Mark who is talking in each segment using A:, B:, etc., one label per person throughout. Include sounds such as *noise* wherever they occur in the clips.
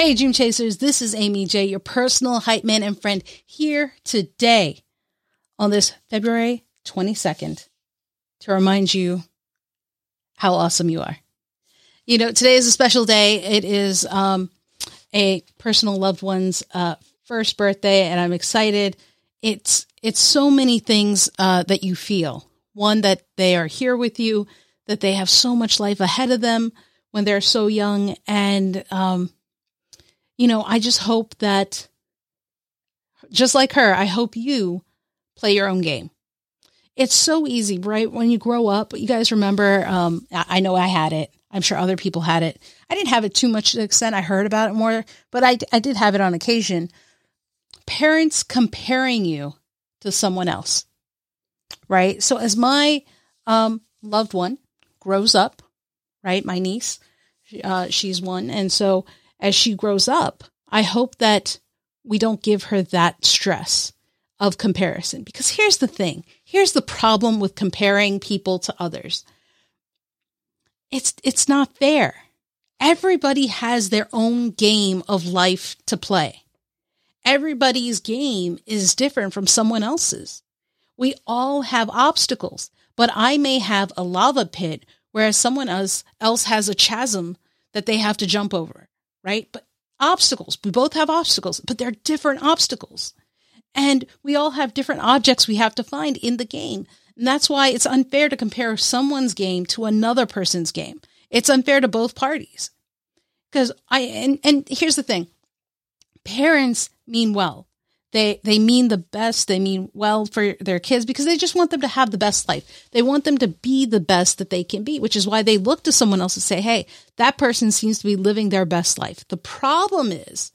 A: Hey, Dream Chasers, this is Amy J, your personal hype man and friend, here today on this February 22nd to remind you how awesome you are. You know, today is a special day. It is um, a personal loved one's uh, first birthday, and I'm excited. It's it's so many things uh, that you feel. One that they are here with you, that they have so much life ahead of them when they're so young, and um, you know, I just hope that, just like her, I hope you play your own game. It's so easy, right? When you grow up, you guys remember, um, I know I had it. I'm sure other people had it. I didn't have it too much to the extent I heard about it more, but I, I did have it on occasion. Parents comparing you to someone else, right? So as my um, loved one grows up, right, my niece, uh, she's one, and so as she grows up, I hope that we don't give her that stress of comparison. Because here's the thing here's the problem with comparing people to others it's, it's not fair. Everybody has their own game of life to play. Everybody's game is different from someone else's. We all have obstacles, but I may have a lava pit, whereas someone else, else has a chasm that they have to jump over right? But obstacles, we both have obstacles, but they're different obstacles. And we all have different objects we have to find in the game. And that's why it's unfair to compare someone's game to another person's game. It's unfair to both parties. Because I, and, and here's the thing parents mean well. They they mean the best. They mean well for their kids because they just want them to have the best life. They want them to be the best that they can be, which is why they look to someone else and say, "Hey, that person seems to be living their best life." The problem is,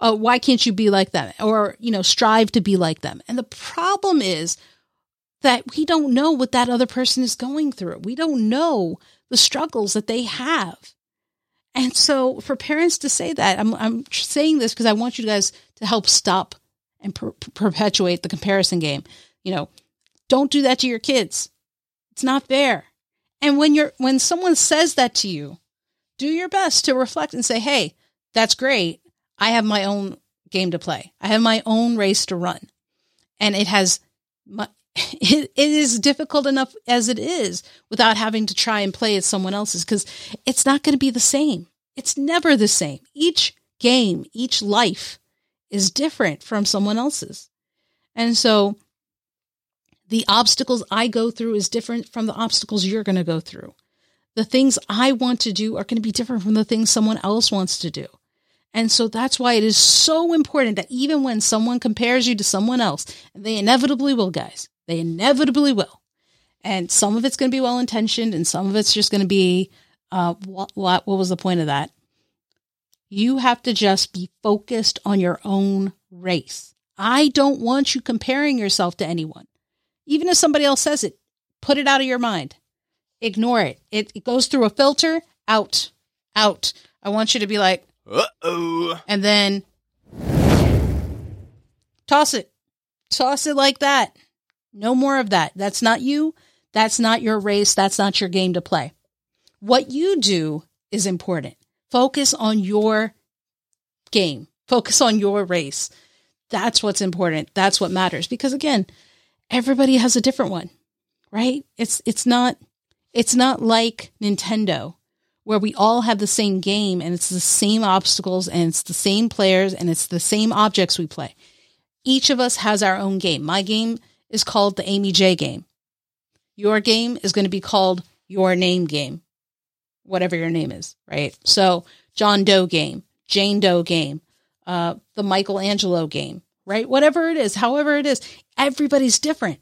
A: uh, why can't you be like them, or you know, strive to be like them? And the problem is that we don't know what that other person is going through. We don't know the struggles that they have. And so, for parents to say that, I'm I'm saying this because I want you guys to help stop and per- perpetuate the comparison game. You know, don't do that to your kids. It's not fair. And when you're when someone says that to you, do your best to reflect and say, "Hey, that's great. I have my own game to play. I have my own race to run." And it has my, *laughs* it, it is difficult enough as it is without having to try and play as someone else's because it's not going to be the same. It's never the same. Each game, each life is different from someone else's. And so the obstacles I go through is different from the obstacles you're going to go through. The things I want to do are going to be different from the things someone else wants to do. And so that's why it is so important that even when someone compares you to someone else, they inevitably will, guys, they inevitably will. And some of it's going to be well intentioned, and some of it's just going to be, uh, what, what, what was the point of that? You have to just be focused on your own race. I don't want you comparing yourself to anyone. Even if somebody else says it, put it out of your mind. Ignore it. It, it goes through a filter, out, out. I want you to be like, uh oh. And then toss it. Toss it like that. No more of that. That's not you. That's not your race. That's not your game to play. What you do is important. Focus on your game. Focus on your race. That's what's important. That's what matters because again, everybody has a different one, right? It's it's not it's not like Nintendo where we all have the same game and it's the same obstacles and it's the same players and it's the same objects we play. Each of us has our own game. My game is called the Amy J game. Your game is going to be called your name game whatever your name is, right? So John Doe game, Jane Doe game, uh, the Michelangelo game, right? Whatever it is, however it is, everybody's different.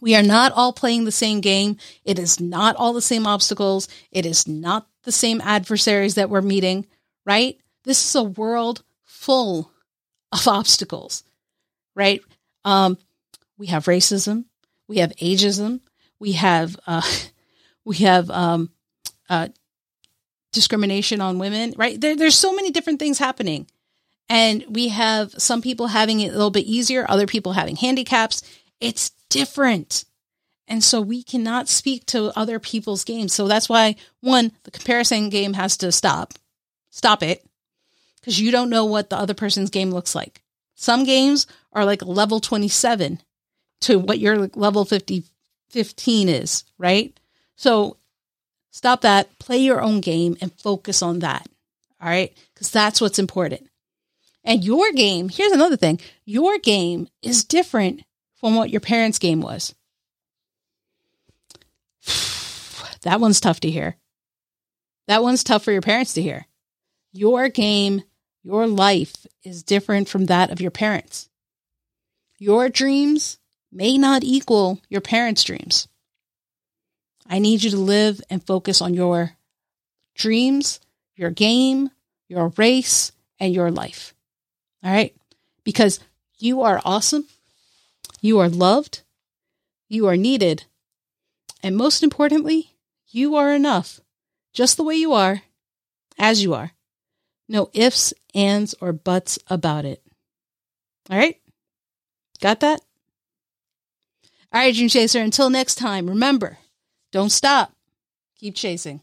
A: We are not all playing the same game. It is not all the same obstacles. It is not the same adversaries that we're meeting, right? This is a world full of obstacles, right? Um, we have racism, we have ageism, we have uh, *laughs* we have um, uh, discrimination on women, right? There, there's so many different things happening. And we have some people having it a little bit easier, other people having handicaps. It's different. And so we cannot speak to other people's games. So that's why, one, the comparison game has to stop. Stop it. because you don't know what the other person's game looks like. Some games are like level 27 to what your level 50, 15 is, right? So stop that, play your own game and focus on that. All right. Because that's what's important. And your game, here's another thing your game is different from what your parents' game was. *sighs* that one's tough to hear. That one's tough for your parents to hear. Your game, your life is different from that of your parents. Your dreams may not equal your parents' dreams. I need you to live and focus on your dreams, your game, your race, and your life. All right? Because you are awesome. You are loved. You are needed. And most importantly, you are enough, just the way you are, as you are. No ifs, ands, or buts about it. All right? Got that? All right, Dream Chaser, until next time, remember don't stop, keep chasing.